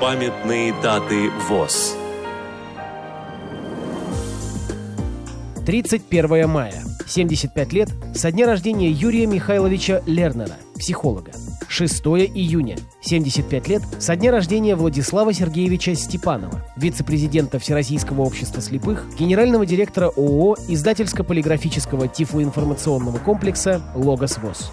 Памятные даты ВОЗ. 31 мая. 75 лет со дня рождения Юрия Михайловича Лернера, психолога. 6 июня. 75 лет со дня рождения Владислава Сергеевича Степанова, вице-президента Всероссийского общества слепых, генерального директора ООО издательско-полиграфического тифлоинформационного комплекса «Логос ВОЗ».